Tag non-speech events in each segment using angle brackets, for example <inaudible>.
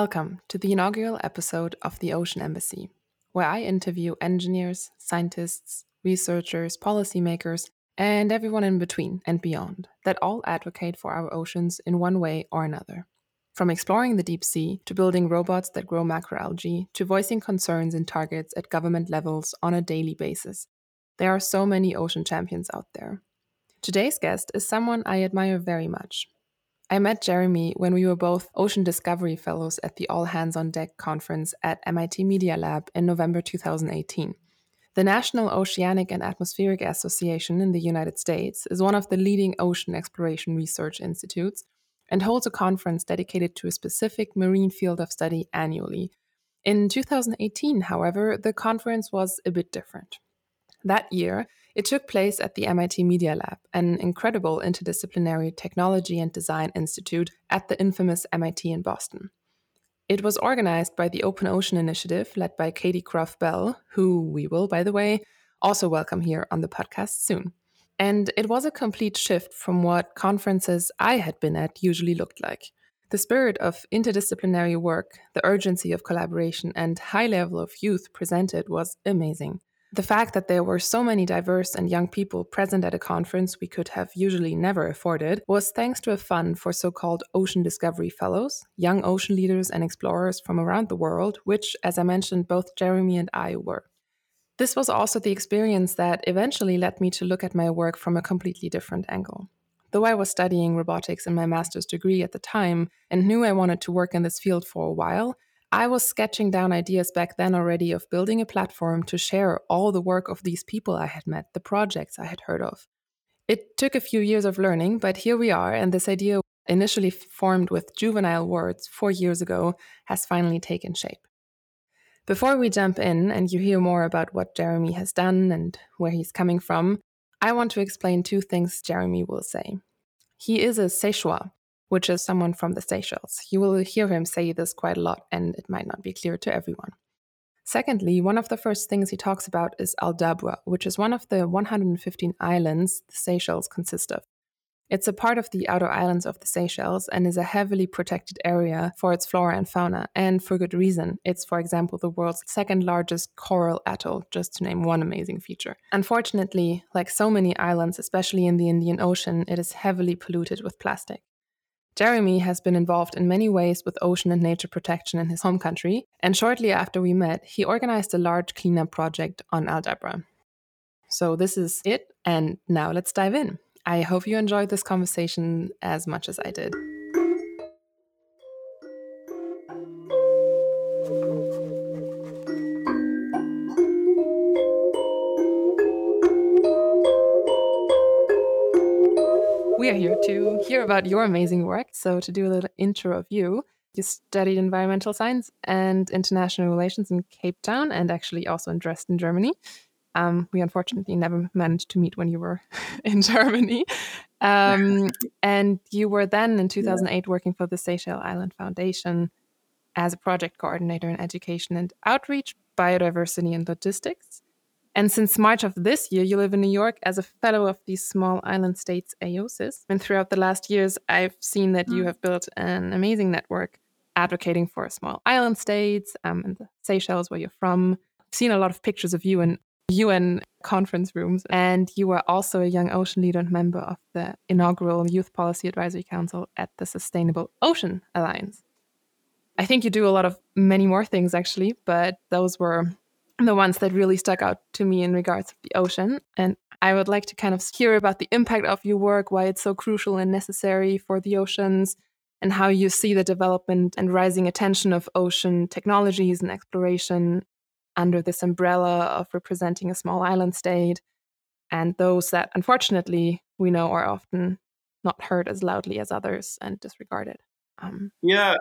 Welcome to the inaugural episode of The Ocean Embassy, where I interview engineers, scientists, researchers, policymakers, and everyone in between and beyond that all advocate for our oceans in one way or another. From exploring the deep sea to building robots that grow macroalgae to voicing concerns and targets at government levels on a daily basis, there are so many ocean champions out there. Today's guest is someone I admire very much I met Jeremy when we were both Ocean Discovery Fellows at the All Hands on Deck conference at MIT Media Lab in November 2018. The National Oceanic and Atmospheric Association in the United States is one of the leading ocean exploration research institutes and holds a conference dedicated to a specific marine field of study annually. In 2018, however, the conference was a bit different. That year, it took place at the MIT Media Lab, an incredible interdisciplinary technology and design institute at the infamous MIT in Boston. It was organized by the Open Ocean Initiative, led by Katie Croft Bell, who we will, by the way, also welcome here on the podcast soon. And it was a complete shift from what conferences I had been at usually looked like. The spirit of interdisciplinary work, the urgency of collaboration, and high level of youth presented was amazing. The fact that there were so many diverse and young people present at a conference we could have usually never afforded was thanks to a fund for so called Ocean Discovery Fellows, young ocean leaders and explorers from around the world, which, as I mentioned, both Jeremy and I were. This was also the experience that eventually led me to look at my work from a completely different angle. Though I was studying robotics in my master's degree at the time and knew I wanted to work in this field for a while, I was sketching down ideas back then already of building a platform to share all the work of these people I had met, the projects I had heard of. It took a few years of learning, but here we are, and this idea, initially formed with juvenile words four years ago, has finally taken shape. Before we jump in and you hear more about what Jeremy has done and where he's coming from, I want to explain two things Jeremy will say. He is a Seychellois, which is someone from the Seychelles. You will hear him say this quite a lot, and it might not be clear to everyone. Secondly, one of the first things he talks about is Aldabra, which is one of the 115 islands the Seychelles consist of. It's a part of the outer islands of the Seychelles and is a heavily protected area for its flora and fauna, and for good reason. It's, for example, the world's second largest coral atoll, just to name one amazing feature. Unfortunately, like so many islands, especially in the Indian Ocean, it is heavily polluted with plastic. Jeremy has been involved in many ways with ocean and nature protection in his home country, and shortly after we met, he organized a large cleanup project on Aldabra. So, this is it, and now let's dive in. I hope you enjoyed this conversation as much as I did. We are here to hear about your amazing work. So, to do a little intro of you, you studied environmental science and international relations in Cape Town and actually also in Dresden, Germany. Um, we unfortunately never managed to meet when you were <laughs> in Germany. Um, and you were then in 2008 working for the Seychelles Island Foundation as a project coordinator in education and outreach, biodiversity, and logistics. And since March of this year, you live in New York as a fellow of the Small Island States AOSIS. And throughout the last years, I've seen that you mm. have built an amazing network advocating for small island states um, and the Seychelles, where you're from. I've seen a lot of pictures of you in UN conference rooms. And you were also a young ocean leader and member of the inaugural Youth Policy Advisory Council at the Sustainable Ocean Alliance. I think you do a lot of many more things, actually, but those were the ones that really stuck out to me in regards of the ocean. And I would like to kind of hear about the impact of your work, why it's so crucial and necessary for the oceans, and how you see the development and rising attention of ocean technologies and exploration under this umbrella of representing a small island state, and those that unfortunately we know are often not heard as loudly as others and disregarded. Um, yeah,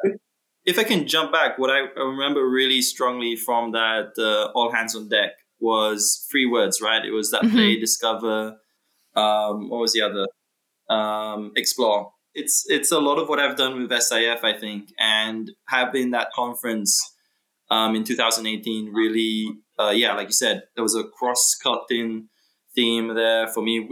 if I can jump back, what I, remember really strongly from that uh, All Hands on Deck was three words, right? It was that mm-hmm. play, discover. Um, what was the other? Um, explore. It's it's a lot of what I've done with SIF, I think, and having that conference um, in 2018 really, uh, yeah, like you said, there was a cross-cutting theme there for me.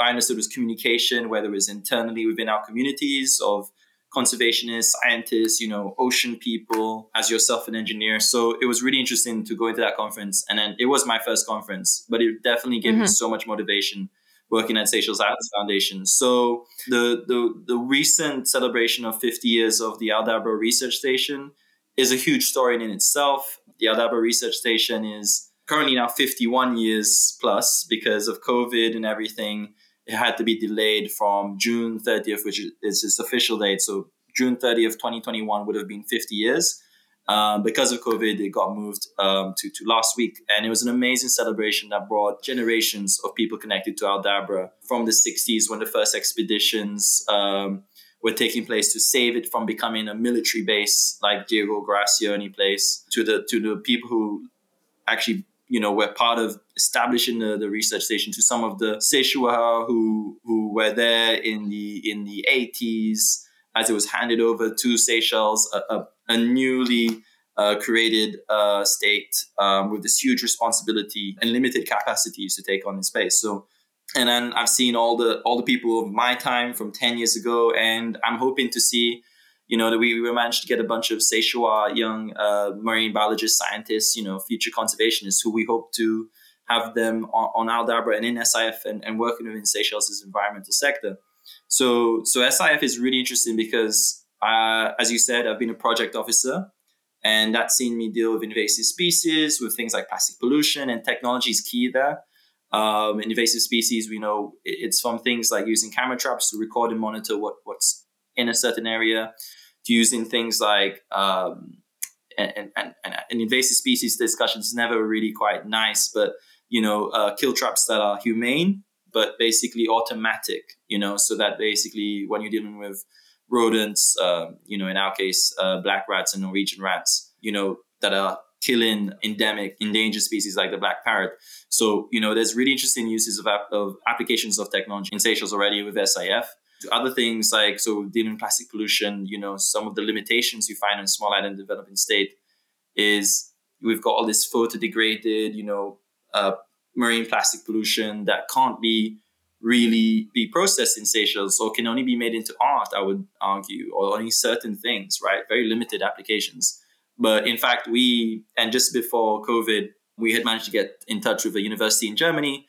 I understood was communication, whether it was internally within our communities of conservationists, scientists, you know, ocean people, as yourself an engineer. So it was really interesting to go into that conference. And then it was my first conference, but it definitely gave mm-hmm. me so much motivation working at Seychelles Islands Foundation. So the, the the recent celebration of 50 years of the Aldabra Research Station is a huge story in itself. The Aldabra Research Station is currently now 51 years plus because of COVID and everything it had to be delayed from June 30th, which is its official date. So June 30th, 2021 would have been 50 years. Um, because of COVID, it got moved um, to, to last week. And it was an amazing celebration that brought generations of people connected to Aldabra from the 60s when the first expeditions um, were taking place to save it from becoming a military base like Diego Graciani place to the, to the people who actually you know, were part of establishing the, the research station to some of the Seychellois who who were there in the in the 80s as it was handed over to Seychelles, a, a, a newly uh, created uh, state um, with this huge responsibility and limited capacities to take on in space. So, and then I've seen all the all the people of my time from 10 years ago, and I'm hoping to see you know, that we, we managed to get a bunch of Seychelles young uh, marine biologists, scientists, you know, future conservationists who we hope to have them on, on Aldabra and in SIF and, and working within Seychelles' environmental sector. So, so SIF is really interesting because, uh, as you said, I've been a project officer, and that's seen me deal with invasive species, with things like plastic pollution, and technology is key there. Um, invasive species, we know it's from things like using camera traps to record and monitor what, what's in a certain area using things like um, and, and, and, an invasive species discussion is never really quite nice, but you know, uh, kill traps that are humane but basically automatic. You know, so that basically when you're dealing with rodents, uh, you know, in our case, uh, black rats and Norwegian rats, you know, that are killing endemic endangered species like the black parrot. So, you know, there's really interesting uses of, of applications of technology in Seychelles already with SIF to other things like so dealing with plastic pollution you know some of the limitations you find in small island developing state is we've got all this photo degraded you know uh, marine plastic pollution that can't be really be processed in Seychelles or can only be made into art I would argue or only certain things right? Very limited applications. But in fact we and just before covid we had managed to get in touch with a university in Germany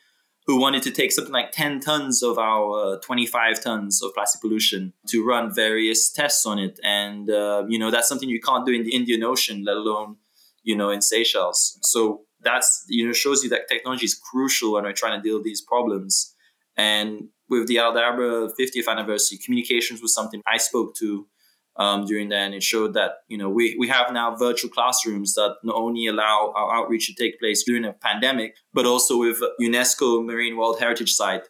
who wanted to take something like 10 tons of our uh, 25 tons of plastic pollution to run various tests on it. And, uh, you know, that's something you can't do in the Indian Ocean, let alone, you know, in Seychelles. So that's, you know, shows you that technology is crucial when we're trying to deal with these problems. And with the Aldabra 50th anniversary, communications was something I spoke to um, during that, and it showed that you know we, we have now virtual classrooms that not only allow our outreach to take place during a pandemic, but also with UNESCO Marine World Heritage Site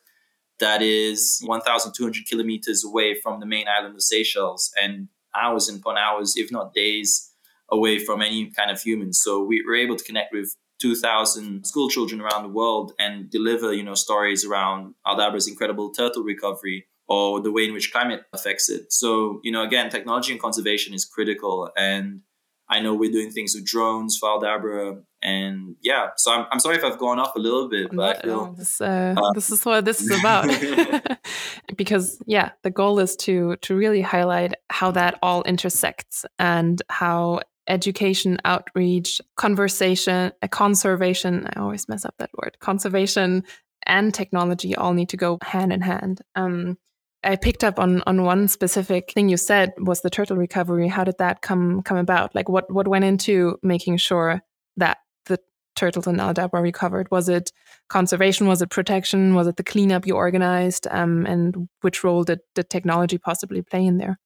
that is 1,200 kilometers away from the main island of Seychelles and hours upon hours, if not days, away from any kind of humans. So we were able to connect with 2,000 school children around the world and deliver, you know, stories around Aldabra's incredible turtle recovery or the way in which climate affects it. So, you know, again, technology and conservation is critical. And I know we're doing things with drones for Aldabra. And yeah, so I'm, I'm sorry if I've gone off a little bit, but no, feel, this, uh, uh, this is what this is about. <laughs> <laughs> because yeah, the goal is to to really highlight how that all intersects and how education, outreach, conversation, uh, conservation, I always mess up that word, conservation and technology all need to go hand in hand. Um, I picked up on on one specific thing you said was the turtle recovery. How did that come come about? Like what what went into making sure that the turtles in Aldabra recovered? Was it conservation? Was it protection? Was it the cleanup you organized? Um, and which role did the technology possibly play in there?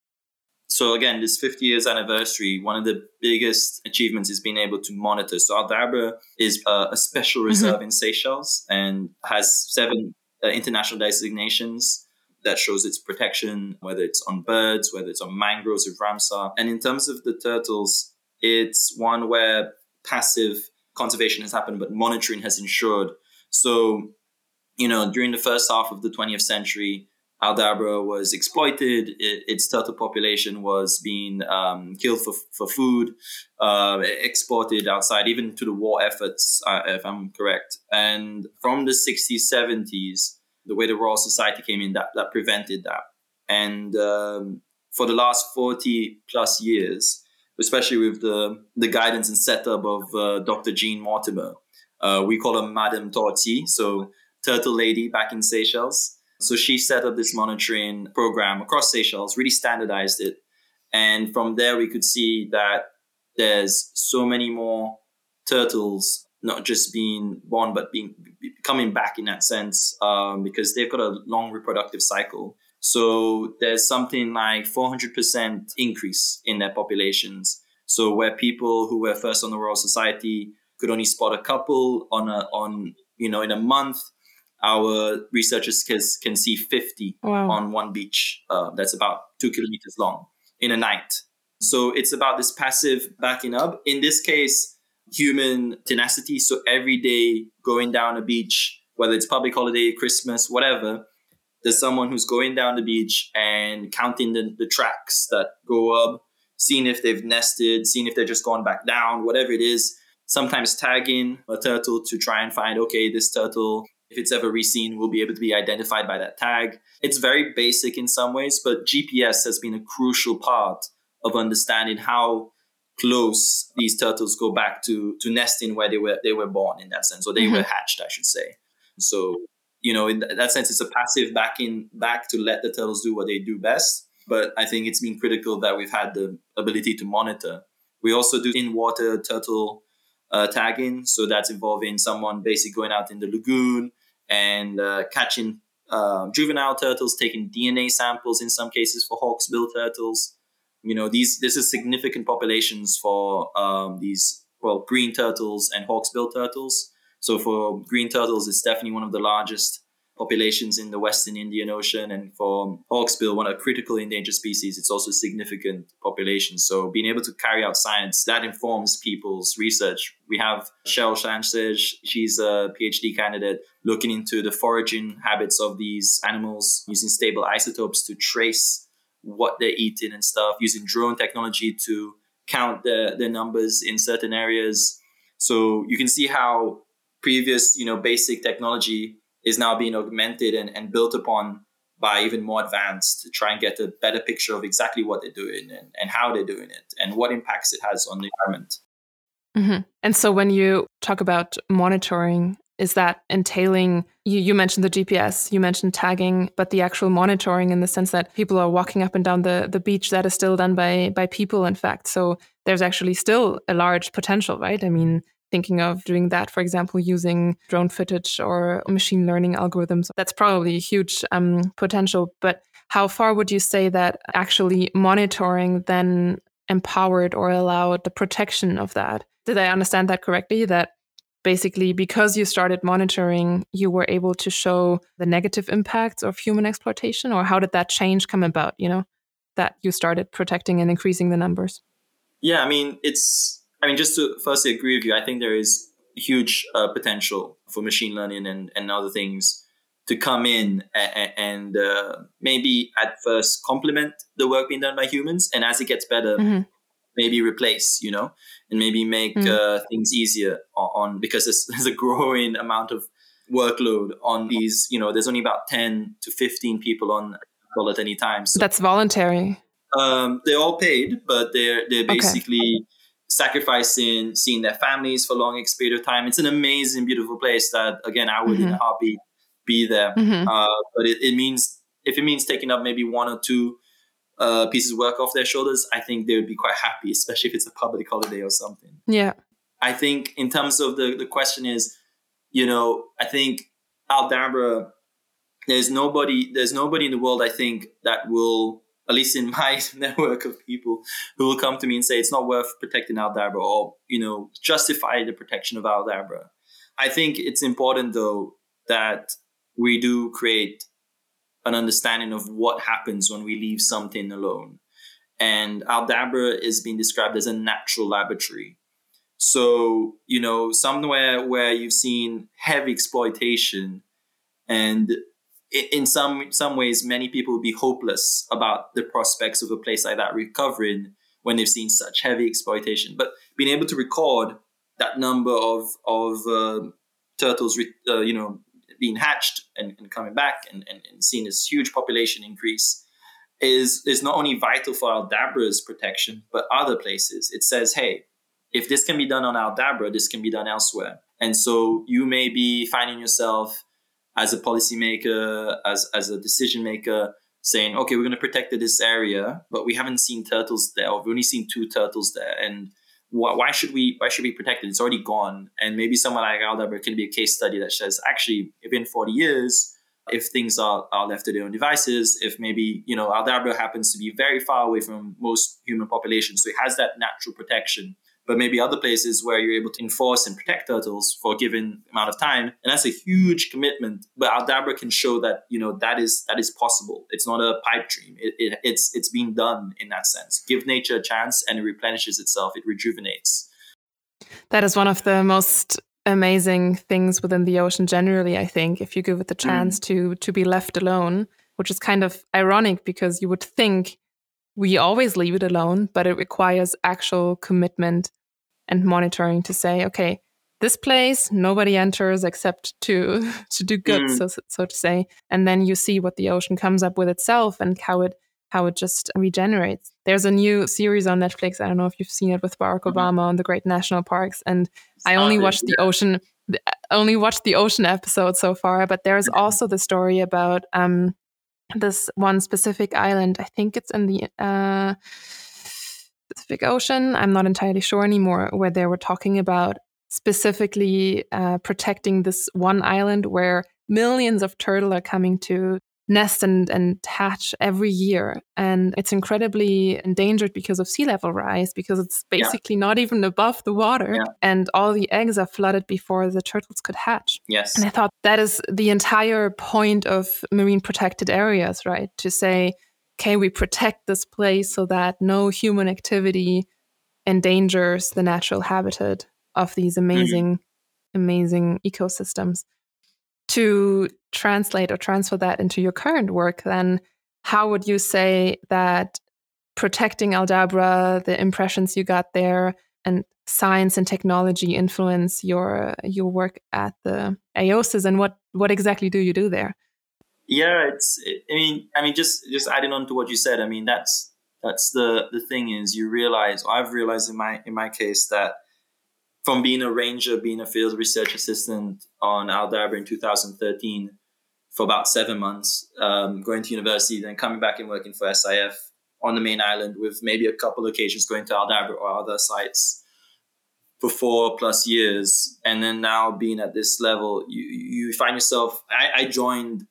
So again, this 50 years anniversary, one of the biggest achievements is being able to monitor. So Aldabra is uh, a special mm-hmm. reserve mm-hmm. in Seychelles and has seven uh, international designations that shows its protection, whether it's on birds, whether it's on mangroves with Ramsar. And in terms of the turtles, it's one where passive conservation has happened, but monitoring has ensured. So, you know, during the first half of the 20th century, Aldabra was exploited. It, its turtle population was being um, killed for, for food, uh, exported outside, even to the war efforts, uh, if I'm correct. And from the 60s, 70s, the way the Royal Society came in, that, that prevented that. And um, for the last 40 plus years, especially with the, the guidance and setup of uh, Dr. Jeanne Mortimer. Uh, we call her Madame Torti, so Turtle Lady back in Seychelles. So she set up this monitoring program across Seychelles, really standardized it. And from there, we could see that there's so many more turtles not just being born but being coming back in that sense um, because they've got a long reproductive cycle. So there's something like 400% increase in their populations. So where people who were first on the royal society could only spot a couple on a on you know in a month our researchers can, can see 50 wow. on one beach uh, that's about two kilometers long in a night. So it's about this passive backing up. In this case human tenacity. So every day going down a beach, whether it's public holiday, Christmas, whatever, there's someone who's going down the beach and counting the, the tracks that go up, seeing if they've nested, seeing if they're just gone back down, whatever it is. Sometimes tagging a turtle to try and find, okay, this turtle, if it's ever reseen, will be able to be identified by that tag. It's very basic in some ways, but GPS has been a crucial part of understanding how close these turtles go back to to nesting where they were they were born in that sense or they mm-hmm. were hatched i should say. So you know in that sense it's a passive backing back to let the turtles do what they do best. But i think it's been critical that we've had the ability to monitor. We also do in water turtle uh, tagging. So that's involving someone basically going out in the lagoon and uh, catching uh, juvenile turtles taking dna samples in some cases for hawksbill turtles you know these this is significant populations for um, these well green turtles and hawksbill turtles. So for green turtles it's definitely one of the largest populations in the western indian ocean. And for hawksbill one of critical endangered species it's also a significant population. So being able to carry out science that informs people's research. We have Cheryl Sanchez she's a phd candidate looking into the foraging habits of these animals using stable isotopes to trace what they're eating and stuff, using drone technology to count the, the numbers in certain areas. So you can see how previous, you know, basic technology is now being augmented and, and built upon by even more advanced to try and get a better picture of exactly what they're doing and, and how they're doing it and what impacts it has on the environment. Mm-hmm. And so when you talk about monitoring is that entailing you, you mentioned the gps you mentioned tagging but the actual monitoring in the sense that people are walking up and down the, the beach that is still done by by people in fact. So there's actually still a large potential right? I mean thinking of doing that for example using drone footage or machine learning algorithms that's probably a huge um, potential. But how far would you say that actually monitoring then empowered or allowed the protection of that? Did i understand that correctly that basically because you started monitoring you were able to show the negative impacts of human exploitation or how did that change come about you know that you started protecting and increasing the numbers? Yeah i mean it's i mean just to firstly agree with you i think there is huge uh, potential for machine learning and, and other things to come in and, and uh, maybe at first complement the work being done by humans and as it gets better mm-hmm maybe replace, you know, and maybe make mm. uh, things easier on, on because there's, <laughs> there's, a growing amount of workload on these. You know, there's only about ten to fifteen people on call at any time. So, That's voluntary. Um, they're all paid, but they're they're basically. Okay. Sacrificing seeing their families for a long period of time. It's an amazing, beautiful place that again I would mm-hmm. in a heartbeat be there. Mm-hmm. Uh, but it, it means if it means taking up maybe one or two uh, pieces of work off their shoulders, I think they would be quite happy, especially if it's a public holiday or something. Yeah. I think in terms of the, the question is, you know, I think Aldabra, there's nobody, there's nobody in the world, I think, that will, at least in <laughs> my network of people, who will come to me and say it's not worth protecting Aldabra or, you know, justify the protection of Aldabra. I think it's important though that we do create an understanding of what happens when we leave something alone. And Aldabra is being described as a natural laboratory. So, you know, somewhere where you've seen heavy exploitation and in some some ways many people would be hopeless about the prospects of a place like that recovering when they've seen such heavy exploitation. But being able to record that number of of uh, turtles, uh, you know, being hatched and, and coming back and, and, and, seeing this huge population increase is is not only vital for Aldabra's protection, but other places. It says, hey, if this can be done on Aldabra, this can be done elsewhere. And so you may be finding yourself as a policymaker, as as a decision maker, saying, okay, we're going to protect this area, but we haven't seen turtles there, we've only seen two turtles there, and why, should we why should we protect it? It's already gone, and maybe someone like Aldabra can be a case study that says, actually, within 40 years, if things are, are left to their own devices, if maybe, you know, Aldabra happens to be very far away from most human populations, so it has that natural protection but maybe other places where you're able to enforce and protect turtles for a given amount of time. And that's a huge commitment. But Aldabra can show that, you know, that is that is possible. It's not a pipe dream. It, it, it's it's being done in that sense. Give nature a chance and it replenishes itself, it rejuvenates. That is one of the most amazing things within the ocean generally, I think, if you give it the mm. chance mm. to to be left alone, which is kind of ironic because you would think we always leave it alone, but it requires actual commitment and monitoring to say, okay, this place nobody enters except to <laughs> to do good, mm. so so to say. And then you see what the ocean comes up with itself and how it how it just regenerates. There's a new series on Netflix. I don't know if you've seen it with Barack mm-hmm. Obama on the great national parks, and I only watched the ocean only watched the ocean episode so far. But there's mm-hmm. also the story about um, this one specific island. I think it's in the uh, Pacific Ocean. I'm not entirely sure anymore, where they were talking about specifically uh, protecting this one island where millions of turtle are coming to nest and, and hatch every year. And it's incredibly endangered because of sea level rise, because it's basically yeah. not even above the water. Yeah. And all the eggs are flooded before the turtles could hatch. Yes. And I thought that is the entire point of marine protected areas, right? To say, okay, we protect this place so that no human activity endangers the natural habitat of these amazing, mm-hmm. amazing ecosystems to translate or transfer that into your current work, then how would you say that protecting Aldabra, the impressions you got there, and science and technology influence your your work at the AOSIS, and what what exactly do you do there? Yeah, it's. I mean, I mean, just just adding on to what you said. I mean, that's that's the the thing is you realize. I've realized in my in my case that from being a ranger, being a field research assistant on Aldabra in 2013 for about seven months, um, going to university, then coming back and working for SIF on the main island with maybe a couple occasions going to Aldabra or other sites for four plus years. And then now being at this level, you, you find yourself, I, I joined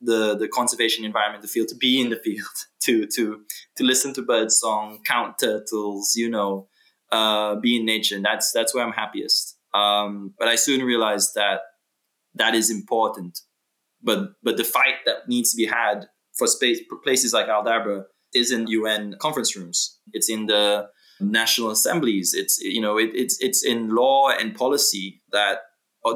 the, the conservation environment, the field to be in the field, <laughs> to, to, to listen to bird song, count turtles, you know, uh, be in nature. And that's that's where I'm happiest. Um, but I soon realized that that is important. But but the fight that needs to be had for space places like Aldabra is in UN conference rooms. It's in the national assemblies. It's you know it, it's it's in law and policy that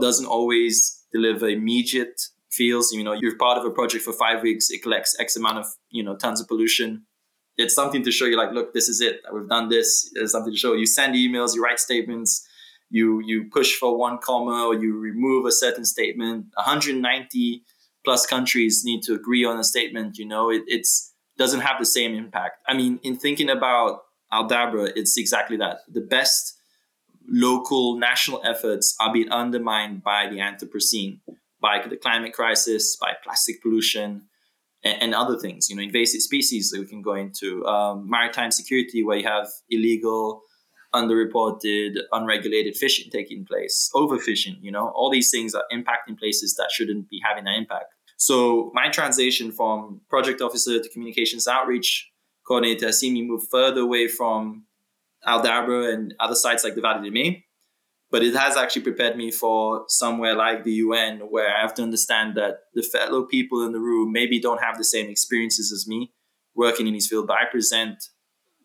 doesn't always deliver immediate feels. You know, you're part of a project for five weeks. It collects X amount of you know tons of pollution it's something to show you like look this is it we've done this. There's something to show you. Send emails you write statements you you push for one comma or you remove a certain statement. 190 plus countries need to agree on a statement you know? It it's doesn't have the same impact. I mean in thinking about aldabra it's exactly that. The best local national efforts are being undermined by the anthropocene by the climate crisis by plastic pollution and, and, other things, you know, invasive species we can go into, um, maritime security where you have illegal, underreported, unregulated fishing taking place, overfishing, you know, all these things are impacting places that shouldn't be having an impact. So my transition from project officer to communications outreach coordinator has seen me move further away from Aldabra and other sites like the Vallée de Mai but it has actually prepared me for somewhere like the UN where I have to understand that the fellow people in the room maybe don't have the same experiences as me working in this field, but I present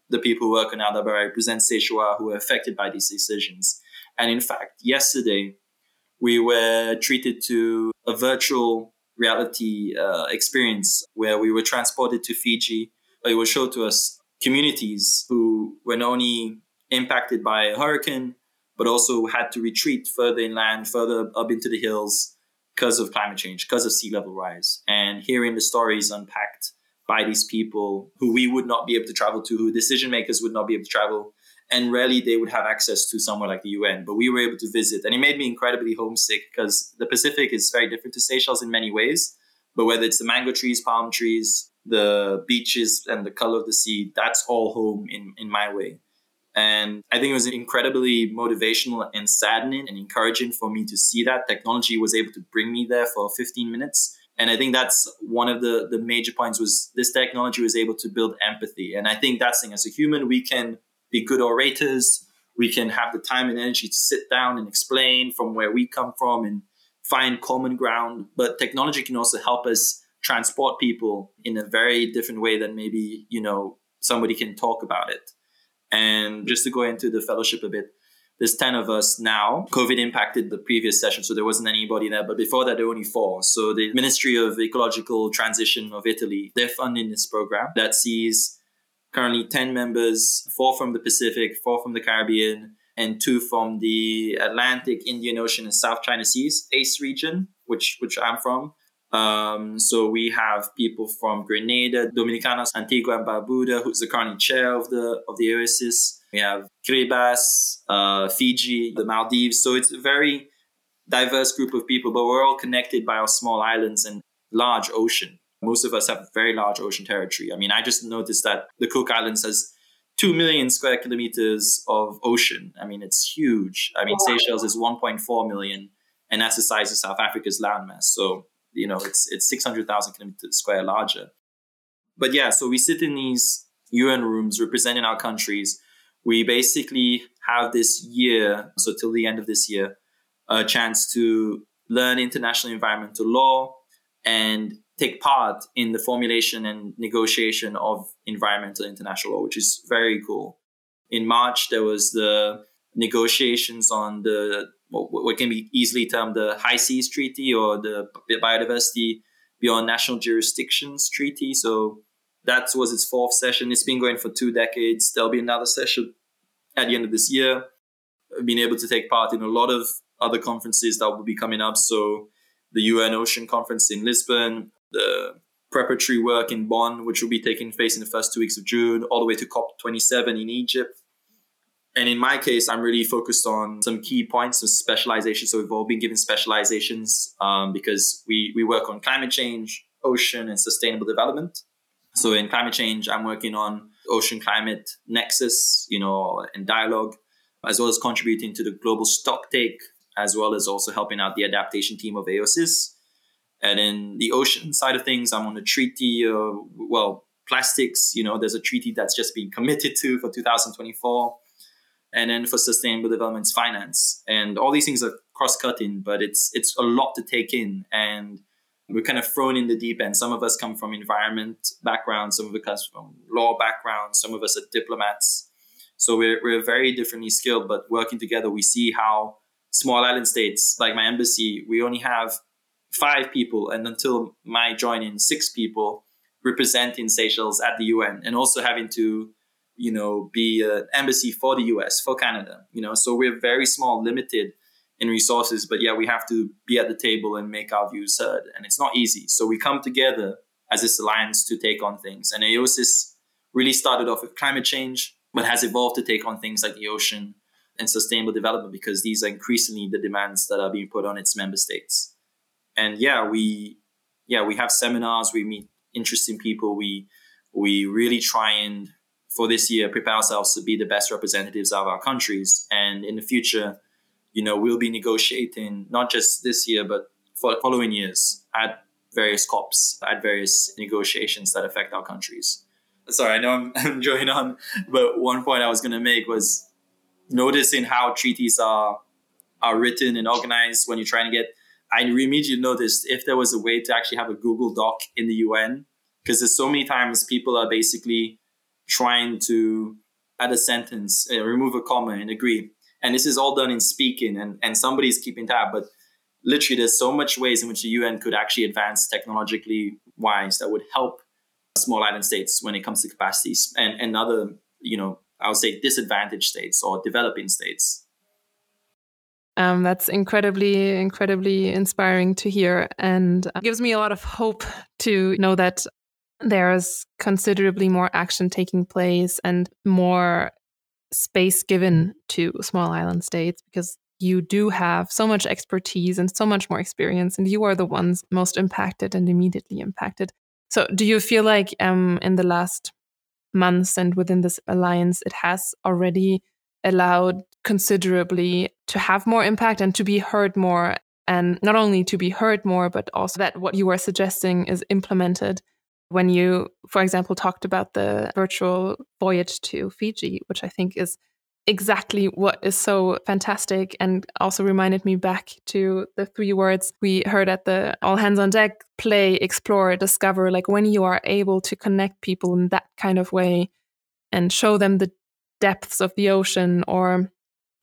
the people who work on Aldabra, I present Seychellois who are affected by these decisions. And in fact, yesterday we were treated to a virtual reality uh, experience where we were transported to Fiji. It was shown to us communities who were not only impacted by a hurricane, but also had to retreat further inland, further up into the hills because of climate change, because of sea level rise. And hearing the stories unpacked by these people who we would not be able to travel to, who decision makers would not be able to travel. And rarely they would have access to somewhere like the UN, but we were able to visit. And it made me incredibly homesick because the Pacific is very different to Seychelles in many ways. But whether it's the mango trees, palm trees, the beaches, and the color of the sea, that's all home in, in my way. And I think it was incredibly motivational and saddening and encouraging for me to see that technology was able to bring me there for 15 minutes. And I think that's one of the, the major points was this technology was able to build empathy. And I think that's thing as a human, we can be good orators. We can have the time and energy to sit down and explain from where we come from and find common ground. But technology can also help us transport people in a very different way than maybe, you know, somebody can talk about it. And just to go into the fellowship a bit, there's 10 of us now. COVID impacted the previous session, so there wasn't anybody there. But before that, there were only four. So the Ministry of Ecological Transition of Italy, they're funding this program that sees currently 10 members, four from the Pacific, four from the Caribbean, and two from the Atlantic, Indian Ocean, and South China Seas, ACE region, which, which I'm from. Um, so we have people from Grenada, Dominicana, Antigua and Barbuda, who's the current chair of the of the AOSIS. We have Kiribati, uh, Fiji, the Maldives. So it's a very diverse group of people, but we're all connected by our small islands and large ocean. Most of us have very large ocean territory. I mean, I just noticed that the Cook Islands has 2 million square kilometers of ocean. I mean, it's huge. I mean. Seychelles is 1.4 million, and that's the size of South Africa's landmass. So you know it's it's 600,000 kilometers square larger. But yeah, so we sit in these UN rooms representing our countries. We basically have this year, so till the end of this year, a chance to learn international environmental law and take part in the formulation and negotiation of environmental international law, which is very cool. In March, there was the negotiations on the what can be easily termed the High Seas Treaty or the Biodiversity Beyond National Jurisdictions Treaty. So that was its fourth session. It's been going for two decades. There'll be another session at the end of this year. I've been able to take part in a lot of other conferences that will be coming up. So the UN Ocean Conference in Lisbon, the preparatory work in Bonn, which will be taking place in the first two weeks of June, all the way to COP27 in Egypt and in my case, I'm really focused on some key points of specialization. So we've all been given specializations um, because we, we work on climate change, ocean, and sustainable development. So in climate change, I'm working on ocean climate nexus, you know, and dialogue, as well as contributing to the global stock take, as well as also helping out the adaptation team of AOSIS. And in the ocean side of things, I'm on a treaty, uh, well, plastics, you know, there's a treaty that's just been committed to for 2024 and then for sustainable development finance and all these things are cross-cutting but it's it's a lot to take in and we're kind of thrown in the deep end. Some of us come from environment backgrounds some of us come from law backgrounds some of us are diplomats. So we're, we're very differently skilled but working together we see how small island states like my embassy we only have five people and until my joining six people representing seychelles at the un and also having to you know, be an embassy for the US, for Canada, you know. So we're very small, limited in resources, but yeah, we have to be at the table and make our views heard. And it's not easy. So we come together as this alliance to take on things. And AOSIS really started off with climate change, but has evolved to take on things like the ocean and sustainable development because these are increasingly the demands that are being put on its member states. And yeah, we yeah, we have seminars, we meet interesting people, we we really try and for this year prepare ourselves to be the best representatives of our countries. And in the future you know we'll be negotiating not just this year but for following years at various cops at various negotiations that affect our countries. Sorry i know i'm, <laughs> I'm joining on but one point i was going to make was noticing how treaties are are written and organized when you're trying to get i immediately noticed if there was a way to actually have a google doc in the un because there's so many times people are basically trying to add a sentence, uh, remove a comma, and agree. And this is all done in speaking, and, and somebody's keeping tab. But literally, there's so much ways in which the UN could actually advance technologically wise that would help small island states when it comes to capacities and, and other, you know, I would say disadvantaged states or developing states. Um, that's incredibly, incredibly inspiring to hear and gives me a lot of hope to know that there's considerably more action taking place and more space given to small island states because you do have so much expertise and so much more experience, and you are the ones most impacted and immediately impacted. So, do you feel like um, in the last months and within this alliance, it has already allowed considerably to have more impact and to be heard more? And not only to be heard more, but also that what you are suggesting is implemented when you, for example, talked about the virtual voyage to Fiji, which I think is exactly what is so fantastic and also reminded me back to the three words we heard at the all hands on deck play explore discover like when you are able to connect people in that kind of way and show them the depths of the ocean or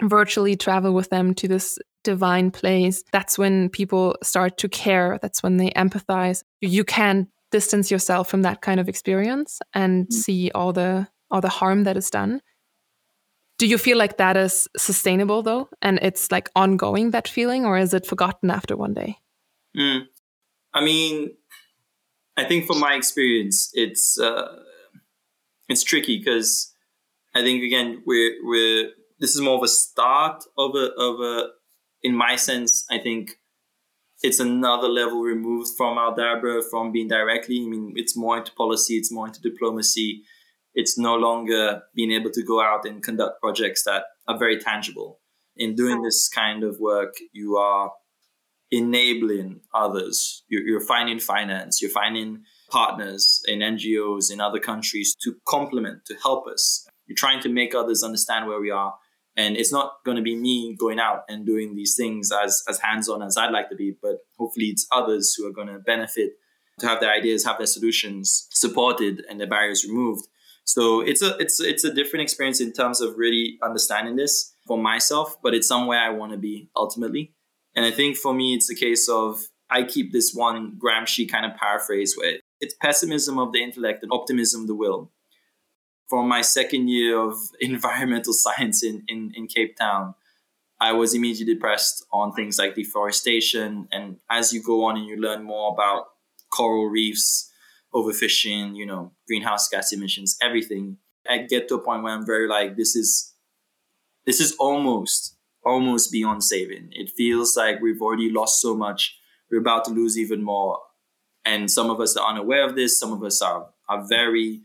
virtually travel with them to this divine place that's when people start to care. That's when they empathize. You can distance yourself from that kind of experience and mm. see all the all the harm that is done do you feel like that is sustainable though? And it's like ongoing, that feeling, or is it forgotten after one day? Mm. I mean, I think from my experience, it's uh, it's tricky because I think again we're we're this is more of a start of a of a in my sense. I think it's another level removed from Aldabra from being directly. I mean, it's more into policy, it's more into diplomacy it's no longer being able to go out and conduct projects that are very tangible. In doing this kind of work, you are enabling others. You're, you're finding finance, you're finding partners in NGOs in other countries to complement, to help us. You're trying to make others understand where we are. And it's not going to be me going out and doing these things as, as hands on as I'd like to be, but hopefully it's others who are going to benefit to have their ideas, have their solutions supported and their barriers removed. So it's a it's it's a different experience in terms of really understanding this for myself, but it's somewhere I want to be ultimately. And I think for me, it's a case of I keep this one Gramsci kind of paraphrase where it's pessimism of the intellect and optimism of the will. For my second year of <laughs> environmental science in, in, in Cape Town, I was immediately depressed on things like deforestation. And as you go on and you learn more about coral reefs, overfishing, you know, greenhouse gas emissions, everything. I get to a point where I'm very like, this is this is almost almost beyond saving. It feels like we've already lost so much. We're about to lose even more. And some of us are unaware of this. Some of us are are very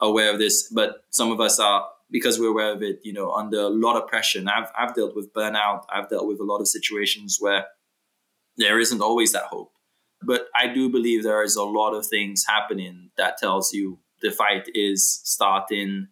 aware of this, but some of us are because we're aware of it, you know, under a lot of pressure. And I've I've dealt with burnout. I've dealt with a lot of situations where there isn't always that hope. But I do believe there is a lot of things happening that tells you the fight is starting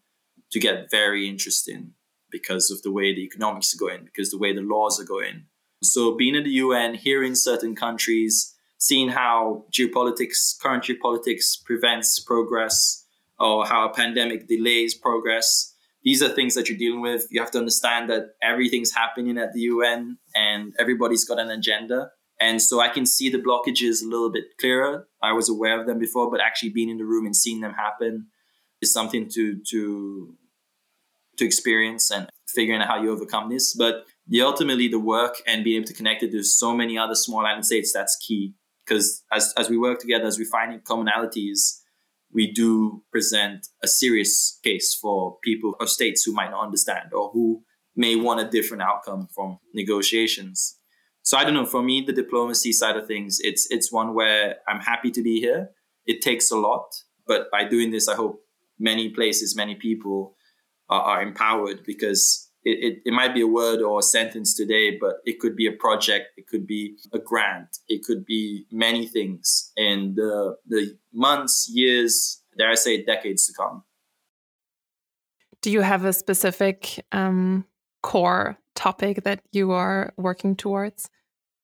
to get very interesting because of the way the economics are going, because the way the laws are going. So being in the UN, hearing certain countries, seeing how geopolitics, current geopolitics prevents progress or how a pandemic delays progress. These are things that you're dealing with. You have to understand that everything's happening at the UN and everybody's got an agenda. And so I can see the blockages a little bit clearer. I was aware of them before, but actually being in the room and seeing them happen is something to to to experience and figuring out how you overcome this. But the ultimately the work and being able to connect it to so many other small island states, that's key. Because as, as we work together, as we find commonalities, we do present a serious case for people or states who might not understand or who may want a different outcome from negotiations. So I don't know. For me, the diplomacy side of things, it's it's one where I'm happy to be here. It takes a lot, but by doing this, I hope many places, many people are, are empowered because it, it, it might be a word or a sentence today, but it could be a project, it could be a grant, it could be many things in the the months, years, dare I say, decades to come. Do you have a specific um, core topic that you are working towards?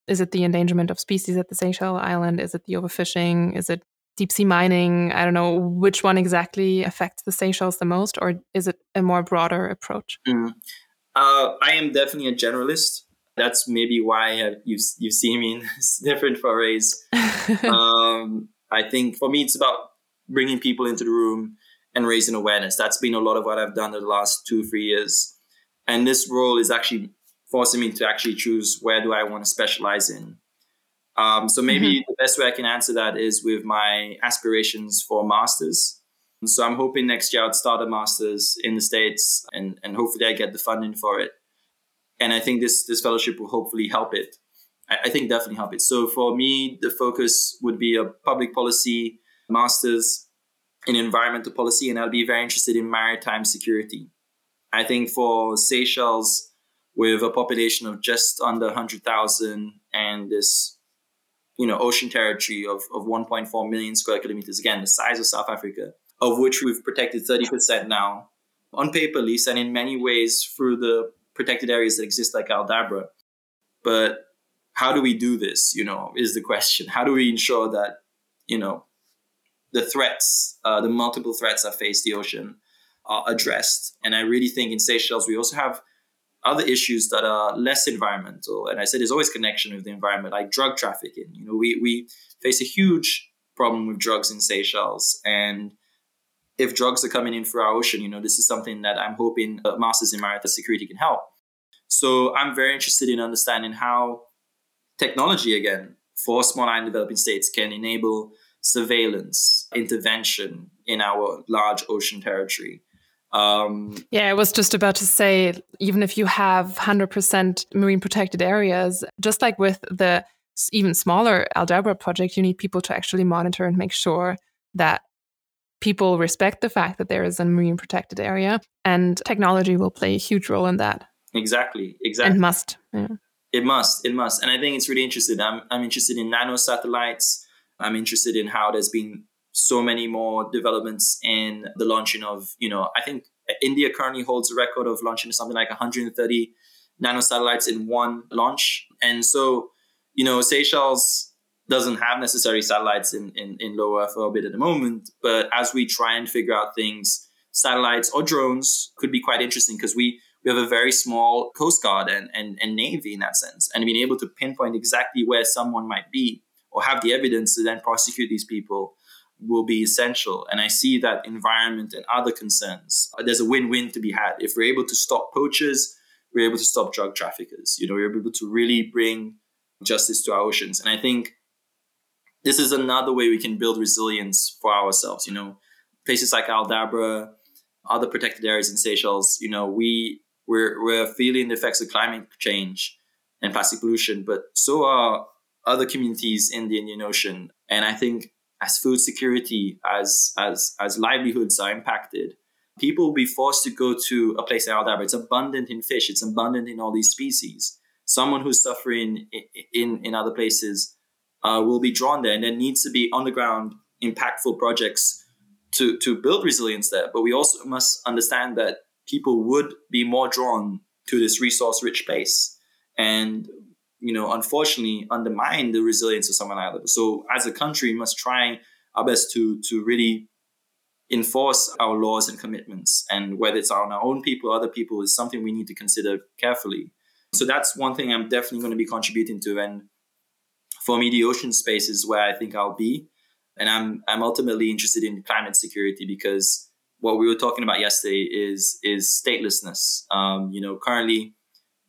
Is it the endangerment of species at the Seychelles Island? Is it the overfishing? Is it deep sea mining? I don't know which one exactly affects the Seychelles the most, or is it a more broader approach? Mm. Uh, I am definitely a generalist. That's maybe why have, you've you've seen me in <laughs> different forays. <laughs> um, I think for me, it's about bringing people into the room and raising awareness. That's been a lot of what I've done in the last two three years, and this role is actually forcing me to actually choose where do I want to specialize in. Um, so maybe mm-hmm. the best way I can answer that is with my aspirations for masters. So I'm hoping next year I'd start a master's in the States and, and hopefully I get the funding for it. And I think this, this fellowship will hopefully help it. I, I think definitely help it. So for me, the focus would be a public policy master's in environmental policy, and I'll be very interested in maritime security. I think for Seychelles, with a population of just under 100,000 and this you know ocean territory of, of 1.4 million square kilometers again the size of south africa of which we've protected 30% now. On paper at least and in many ways through the protected areas that exist like aldabra. But how do we do this you know is the question. How do we ensure that you know the threats uh, the multiple threats that face the ocean are addressed? And i really think in seychelles we also have other issues that are less environmental. And i said there's always connection with the environment like drug trafficking. You know we, we face a huge problem with drugs in seychelles. And if drugs are coming in through our ocean, you know, this is something that I'm hoping uh, Masters in Maritime Security can help. So I'm very interested in understanding how technology, again, for small island developing states can enable surveillance, intervention in our large ocean territory. Um, yeah, I was just about to say, even if you have 100% marine protected areas, just like with the even smaller Aldabra project, you need people to actually monitor and make sure that people respect the fact that there is a marine protected area, and technology will play a huge role in that. Exactly, exactly. And must. Yeah. It must, it must. And I think it's really interesting. I'm, I'm interested in nano satellites. I'm interested in how there's been so many more developments in the launching of, you know, I think India currently holds a record of launching something like 130 nano satellites in one launch. And so, you know, Seychelles doesn't have necessary satellites in, in, in low Earth orbit at the moment. But as we try and figure out things, satellites or drones could be quite interesting because we, we have a very small Coast Guard and, and, and Navy in that sense. And being able to pinpoint exactly where someone might be or have the evidence to then prosecute these people will be essential. And I see that environment and other concerns, there's a win win to be had. If we're able to stop poachers, we're able to stop drug traffickers. You know, we're able to really bring justice to our oceans. And I think this is another way we can build resilience for ourselves. You know, places like Aldabra, other protected areas in Seychelles, you know, we we're we're feeling the effects of climate change and plastic pollution, but so are other communities in the Indian Ocean. And I think as food security, as as as livelihoods are impacted, people will be forced to go to a place like Aldabra. It's abundant in fish. It's abundant in all these species. Someone who's suffering in in, in other places uh, will be drawn there. And there needs to be on the ground impactful projects to, to build resilience there. But we also must understand that people would be more drawn to this resource rich place and, you know, unfortunately undermine the resilience of someone that. So as a country, we must try our best to, to really enforce our laws and commitments. And whether it's on our own people or other people is something we need to consider carefully. So that's one thing I'm definitely going to be contributing to. And for me, the ocean space is where I think I'll be. And I'm I'm ultimately interested in climate security because what we were talking about yesterday is is statelessness. Um, you know, currently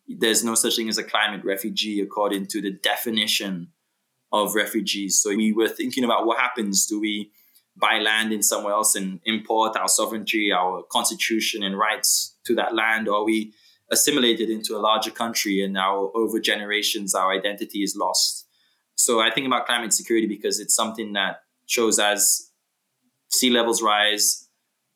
there's no such thing as a climate refugee according to the definition of refugees. So we were thinking about what happens. Do we buy land in somewhere else and import our sovereignty, our constitution and rights to that land, or we assimilated into a larger country and now over generations our identity is lost. So I think about climate security because it's something that shows as sea levels rise,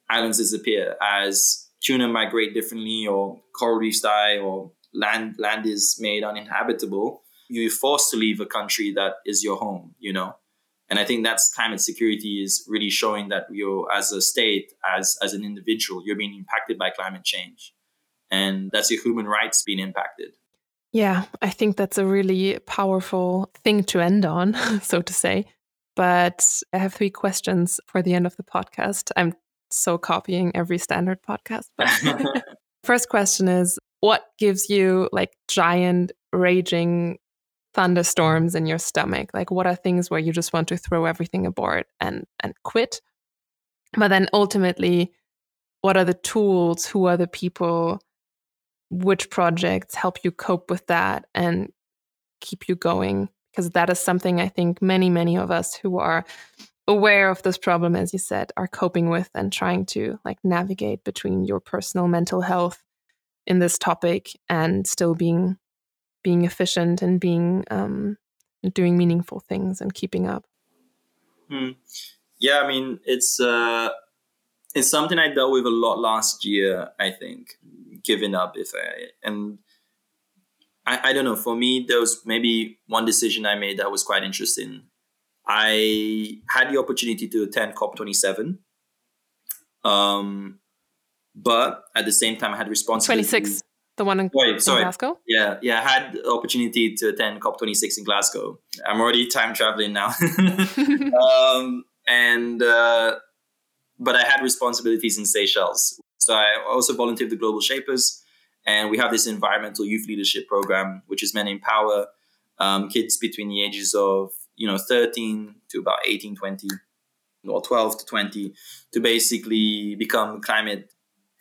islands disappear, as tuna migrate differently, or coral reefs die, or land land is made uninhabitable. You're forced to leave a country that is your home, you know. And I think that's climate security is really showing that you're as a state, as as an individual, you're being impacted by climate change, and that's your human rights being impacted. Yeah, I think that's a really powerful thing to end on, <laughs> so to say. But I have three questions for the end of the podcast. I'm so copying every standard podcast. <laughs> <laughs> First question is what gives you like giant raging thunderstorms in your stomach? Like what are things where you just want to throw everything aboard and and quit? But then ultimately, what are the tools? Who are the people which projects help you cope with that and keep you going because that is something I think many, many of us who are aware of this problem, as you said, are coping with and trying to like navigate between your personal mental health in this topic and still being being efficient and being um, doing meaningful things and keeping up. Hmm. Yeah, I mean it's uh, it's something I dealt with a lot last year. I think giving up if I and I, I don't know. For me, there was maybe one decision I made that was quite interesting. I had the opportunity to attend COP27. Um, but at the same time, I had responsibility. 26, the one in, Wait, sorry. in Glasgow? Yeah, yeah. I had the opportunity to attend COP26 in Glasgow. I'm already time traveling now. <laughs> <laughs> um, and, uh, but I had responsibilities in Seychelles. So I also volunteered the Global Shapers. And we have this environmental youth leadership program, which is meant to empower um, kids between the ages of you know 13 to about 18 20 or 12 to 20 to basically become climate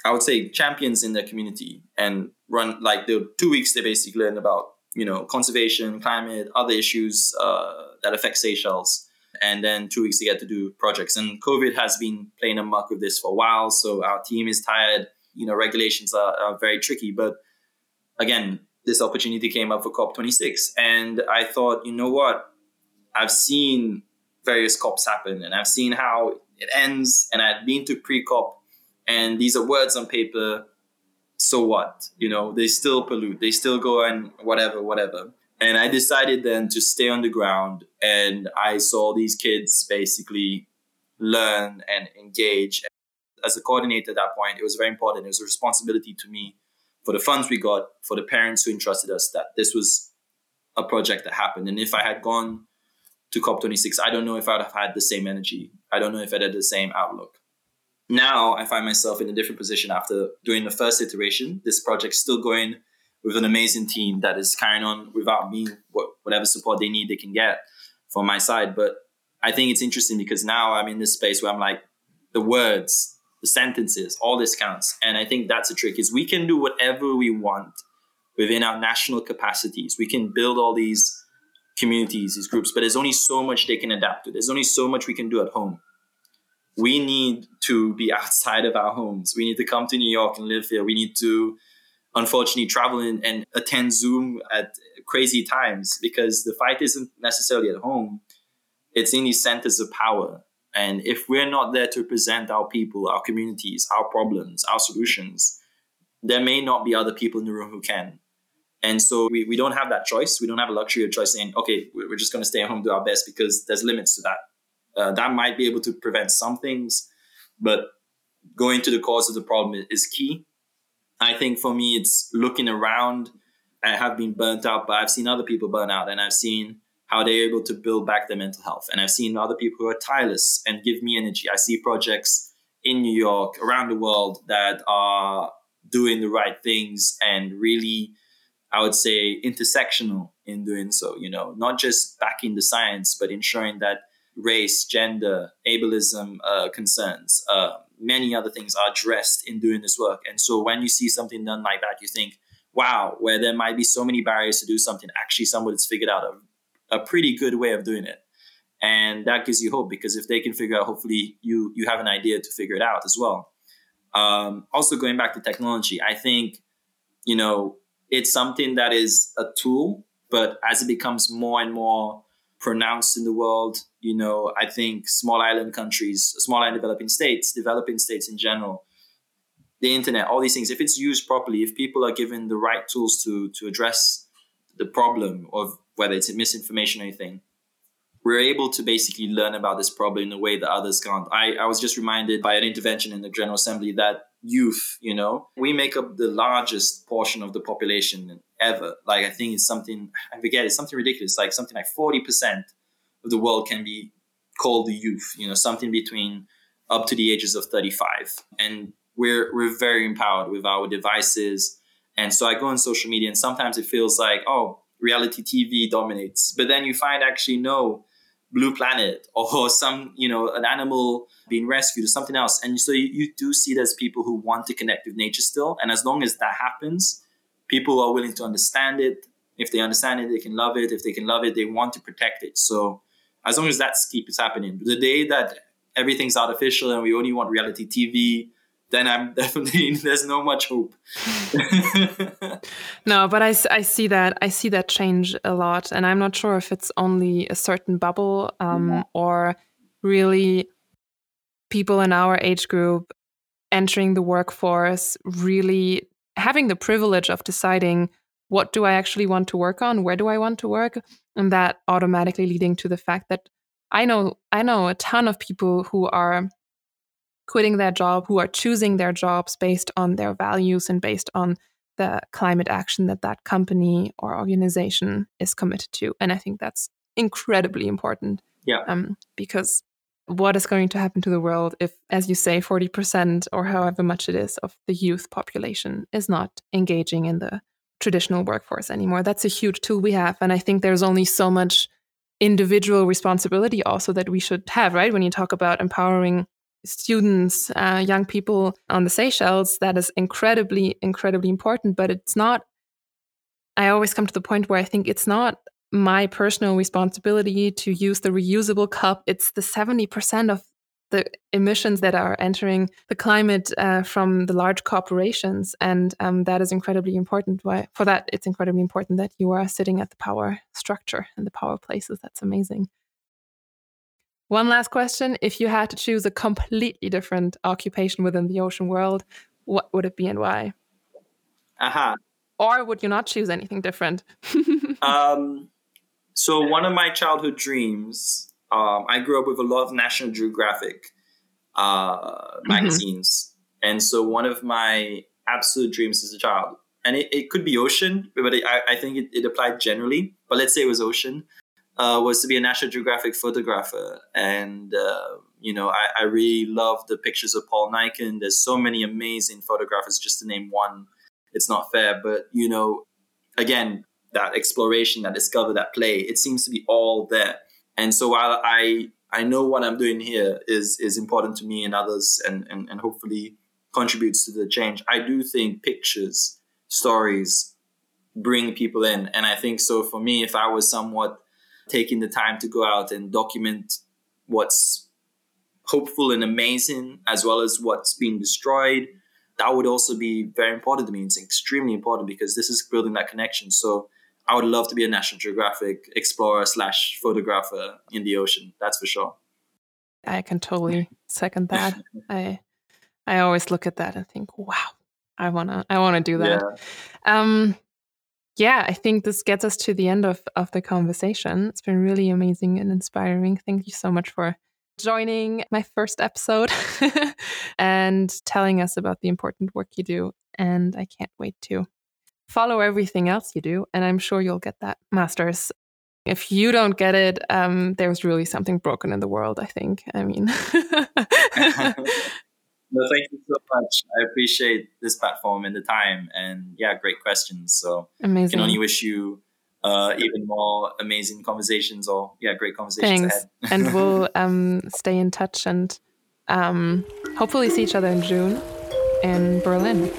i would say champions in their community and run like the two weeks they basically learn about you know conservation climate other issues uh, that affect seychelles and then two weeks they get to do projects and covid has been playing a muck with this for a while so our team is tired you know regulations are, are very tricky but again this opportunity came up for cop26 and i thought you know what I've seen various COPs happen and I've seen how it ends and I've been to pre-COP and these are words on paper. So what? You know, they still pollute, they still go and whatever, whatever. And I decided then to stay on the ground and I saw these kids basically learn and engage. As a coordinator at that point, it was very important. It was a responsibility to me for the funds we got, for the parents who entrusted us that this was a project that happened. And if I had gone to COP26, I don't know if I'd have had the same energy. I don't know if I'd had the same outlook. Now I find myself in a different position after doing the first iteration. This project's still going with an amazing team that is carrying on without me, whatever support they need, they can get from my side. But I think it's interesting because now I'm in this space where I'm like, the words, the sentences, all this counts. And I think that's a trick is we can do whatever we want within our national capacities. We can build all these communities, these groups, but there's only so much they can adapt to. There's only so much we can do at home. We need to be outside of our homes. We need to come to New York and live here. We need to, unfortunately, traveling and attend Zoom at crazy times because the fight isn't necessarily at home. It's in these centers of power. And if we're not there to represent our people, our communities, our problems, our solutions, there may not be other people in the room who can. And so we, we don't have that choice. We don't have a luxury of choice saying, okay, we're just going to stay at home, do our best because there's limits to that. Uh, that might be able to prevent some things, but going to the cause of the problem is key. I think for me, it's looking around. I have been burnt out, but I've seen other people burn out and I've seen how they're able to build back their mental health. And I've seen other people who are tireless and give me energy. I see projects in New York, around the world that are doing the right things and really I would say, intersectional in doing so. You know, not just backing the science, but ensuring that race, gender, ableism uh, concerns, uh, many other things are addressed in doing this work. And so when you see something done like that, you think, wow, where there might be so many barriers to do something, actually somebody's figured out a, a pretty good way of doing it. And that gives you hope because if they can figure out, hopefully you you have an idea to figure it out as well. Um, also going back to technology, I think, you know, it's something that is a tool, but as it becomes more and more pronounced in the world, you know, I think small island countries, small island developing states, developing states in general, the internet, all these things, if it's used properly, if people are given the right tools to to address the problem of whether it's misinformation or anything, we're able to basically learn about this problem in a way that others can't. I, I was just reminded by an intervention in the General Assembly that youth, you know, we make up the largest portion of the population ever. Like, I think it's something, I forget, it's something ridiculous, like something like 40% of the world can be called the youth, you know, something between up to the ages of 35. And we're, we're very empowered with our devices. And so I go on social media and sometimes it feels like, oh, reality TV dominates. But then you find actually, no, blue planet <laughs> or some you know an animal being rescued or something else and so you, you do see there's people who want to connect with nature still and as long as that happens people are willing to understand it If they understand it, they can love it. If they can love it, they want to protect it. So as long as that keeps happening, the day that everything's artificial and we only want reality TV, then I'm <laughs> definitely there's no much hope. <laughs> no, but I, I see that I see that change a lot, and I'm not sure if it's only a certain bubble um, mm-hmm. or really people in our age group entering the workforce really having the privilege of deciding what do I actually want to work on, where do I want to work, and that automatically leading to the fact that I know I know a ton of people who are quitting their job, who are choosing their jobs based on their values and based on the climate action that that company or organization is committed to. And I think that's incredibly important. Yeah. Um, because what is going to happen to the world if, as you say, 40% or however much it is of the youth population is not engaging in the traditional workforce anymore? That's a huge tool we have. And I think there's only so much individual responsibility also that we should have, right? When you talk about empowering students, uh, young people on the Seychelles, that is incredibly, incredibly important. But it's not, I always come to the point where I think it's not my personal responsibility to use the reusable cup. It's the 70% of the emissions that are entering the climate uh, from the large corporations. And um, that is incredibly important. Why, for that, it's incredibly important that you are sitting at the power structure and the power places. That's amazing. One last question. If you had to choose a completely different occupation within the ocean world, what would it be and why? Aha. Uh-huh. Or would you not choose anything different? <laughs> um, so one of my childhood dreams, um, I grew up with a lot of National Geographic uh, mm-hmm. magazines, and so one of my absolute dreams as a child, and it, it could be ocean, but it, I, I, think it, it, applied generally. But let's say it was ocean, uh, was to be a National Geographic photographer, and uh, you know I, I really love the pictures of Paul Nicklen. There's so many amazing photographers. Just to name one, it's not fair, but you know, again, that exploration, that discover, that play, it seems to be all there. And so while I I know what I'm doing here is is important to me and others and, and, and hopefully contributes to the change, I do think pictures, stories bring people in. And I think so for me, if I was somewhat taking the time to go out and document what's hopeful and amazing as well as what's being destroyed, that would also be very important to me. It's extremely important because this is building that connection. So I would love to be a National Geographic explorer slash photographer in the ocean. That's for sure. I can totally second that. <laughs> I I always look at that and think, wow, I wanna I wanna do that. Yeah. Um yeah, I think this gets us to the end of, of the conversation. It's been really amazing and inspiring. Thank you so much for joining my first episode <laughs> and telling us about the important work you do. And I can't wait to follow everything else you do, and I'm sure you'll get that master's. If you don't get it, um, there's really something broken in the world, I think. I mean, <laughs> no, thank you so much. I appreciate this platform and the time, and yeah, great questions. So, amazing. I can only wish you uh, even more amazing conversations or yeah, great conversations Thanks. and <laughs> we'll um, stay in touch and um, hopefully see each other in June in Berlin.